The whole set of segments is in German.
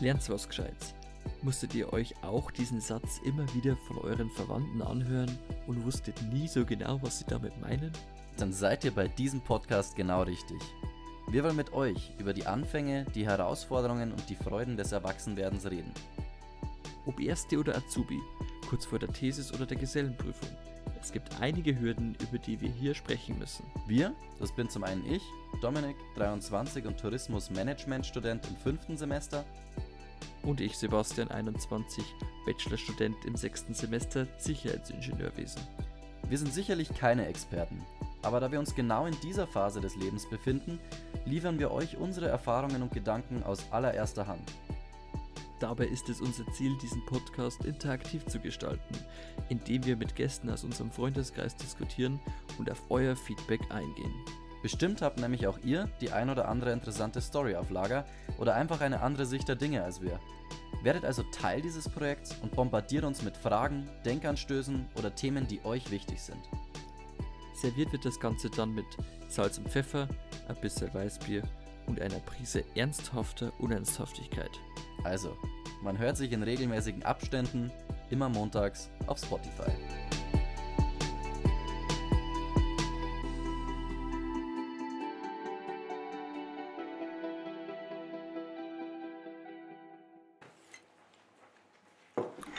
Lernt's was Gescheites. Musstet ihr euch auch diesen Satz immer wieder von euren Verwandten anhören und wusstet nie so genau, was sie damit meinen? Dann seid ihr bei diesem Podcast genau richtig. Wir wollen mit euch über die Anfänge, die Herausforderungen und die Freuden des Erwachsenwerdens reden. Ob Erste oder Azubi, kurz vor der Thesis oder der Gesellenprüfung. Es gibt einige Hürden, über die wir hier sprechen müssen. Wir, das bin zum einen ich, Dominik, 23 und Tourismusmanagement-Student im fünften Semester. Und ich, Sebastian, 21, Bachelorstudent im sechsten Semester Sicherheitsingenieurwesen. Wir sind sicherlich keine Experten, aber da wir uns genau in dieser Phase des Lebens befinden, liefern wir euch unsere Erfahrungen und Gedanken aus allererster Hand. Dabei ist es unser Ziel, diesen Podcast interaktiv zu gestalten, indem wir mit Gästen aus unserem Freundeskreis diskutieren und auf euer Feedback eingehen. Bestimmt habt nämlich auch ihr die ein oder andere interessante Story auf Lager oder einfach eine andere Sicht der Dinge als wir. Werdet also Teil dieses Projekts und bombardiert uns mit Fragen, Denkanstößen oder Themen, die euch wichtig sind. Serviert wird das Ganze dann mit Salz und Pfeffer, ein bisschen Weißbier und einer Prise ernsthafter Unernsthaftigkeit. Also, man hört sich in regelmäßigen Abständen, immer montags auf Spotify.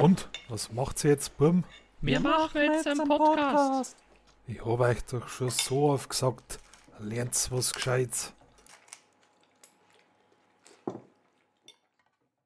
Und, was macht sie jetzt, Bum? Wir machen jetzt einen Podcast. Ich habe euch doch schon so oft gesagt, lernt was Gescheites.